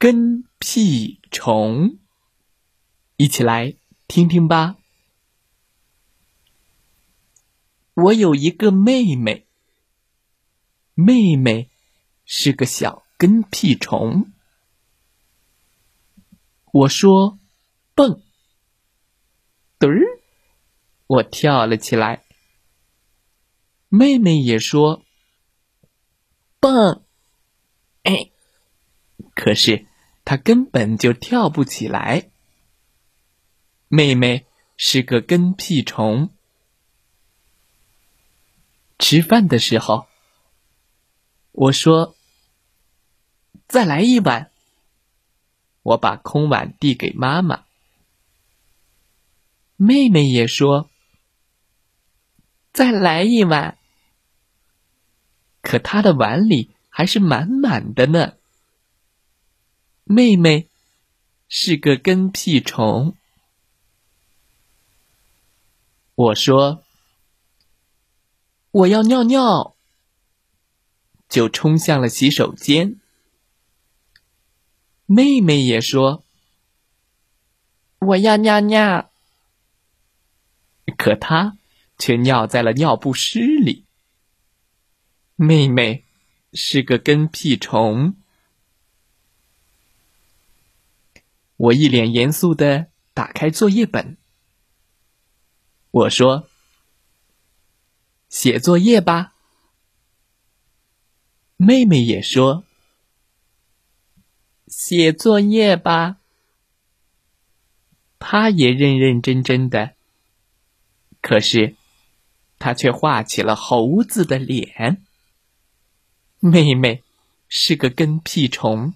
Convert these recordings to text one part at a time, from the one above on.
跟》。屁虫，一起来听听吧。我有一个妹妹，妹妹是个小跟屁虫。我说蹦，嘚儿，我跳了起来。妹妹也说蹦，哎，可是。他根本就跳不起来。妹妹是个跟屁虫。吃饭的时候，我说：“再来一碗。”我把空碗递给妈妈。妹妹也说：“再来一碗。”可她的碗里还是满满的呢。妹妹是个跟屁虫。我说：“我要尿尿。”就冲向了洗手间。妹妹也说：“我要尿尿。”可她却尿在了尿不湿里。妹妹是个跟屁虫。我一脸严肃的打开作业本，我说：“写作业吧。”妹妹也说：“写作业吧。”她也认认真真的，可是她却画起了猴子的脸。妹妹是个跟屁虫。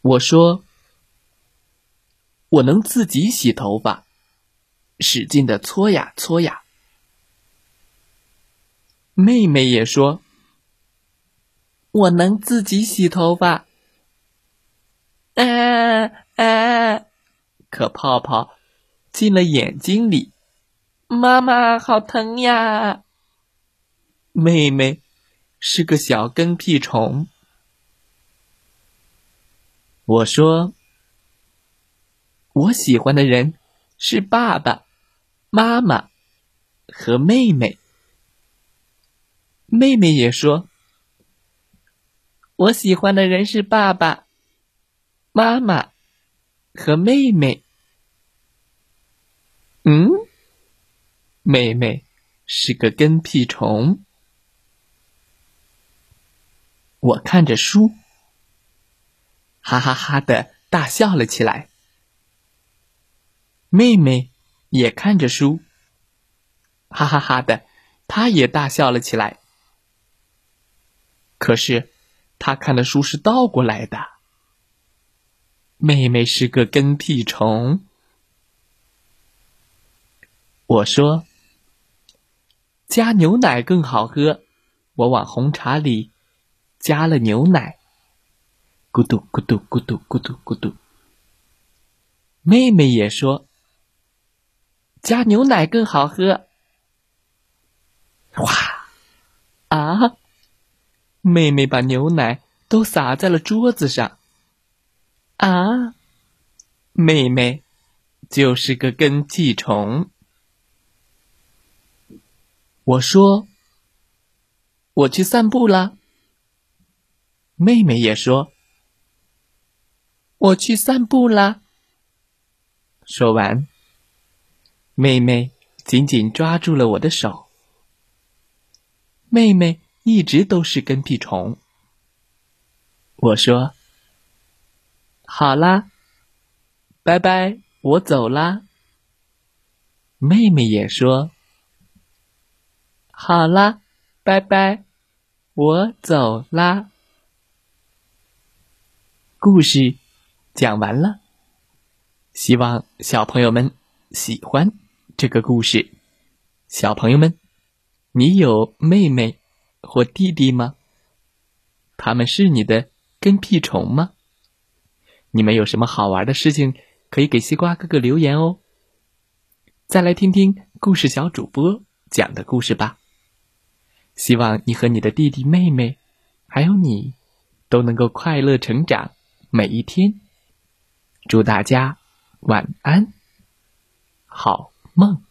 我说：“我能自己洗头发，使劲的搓呀搓呀。”妹妹也说：“我能自己洗头发。”啊啊！可泡泡进了眼睛里，妈妈好疼呀！妹妹是个小跟屁虫。我说：“我喜欢的人是爸爸妈妈和妹妹。”妹妹也说：“我喜欢的人是爸爸妈妈和妹妹。”嗯，妹妹是个跟屁虫。我看着书。哈哈哈的大笑了起来。妹妹也看着书，哈哈哈的，她也大笑了起来。可是，她看的书是倒过来的。妹妹是个跟屁虫。我说：“加牛奶更好喝。”我往红茶里加了牛奶。咕嘟咕嘟咕嘟咕嘟咕嘟，妹妹也说：“加牛奶更好喝。”哇！啊！妹妹把牛奶都洒在了桌子上。啊！妹妹就是个跟屁虫。我说：“我去散步了。”妹妹也说。我去散步啦。说完，妹妹紧紧抓住了我的手。妹妹一直都是跟屁虫。我说：“好啦，拜拜，我走啦。”妹妹也说：“好啦，拜拜，我走啦。”故事讲完了，希望小朋友们喜欢这个故事。小朋友们，你有妹妹或弟弟吗？他们是你的跟屁虫吗？你们有什么好玩的事情，可以给西瓜哥哥留言哦。再来听听故事小主播讲的故事吧。希望你和你的弟弟妹妹，还有你，都能够快乐成长每一天。祝大家晚安，好梦。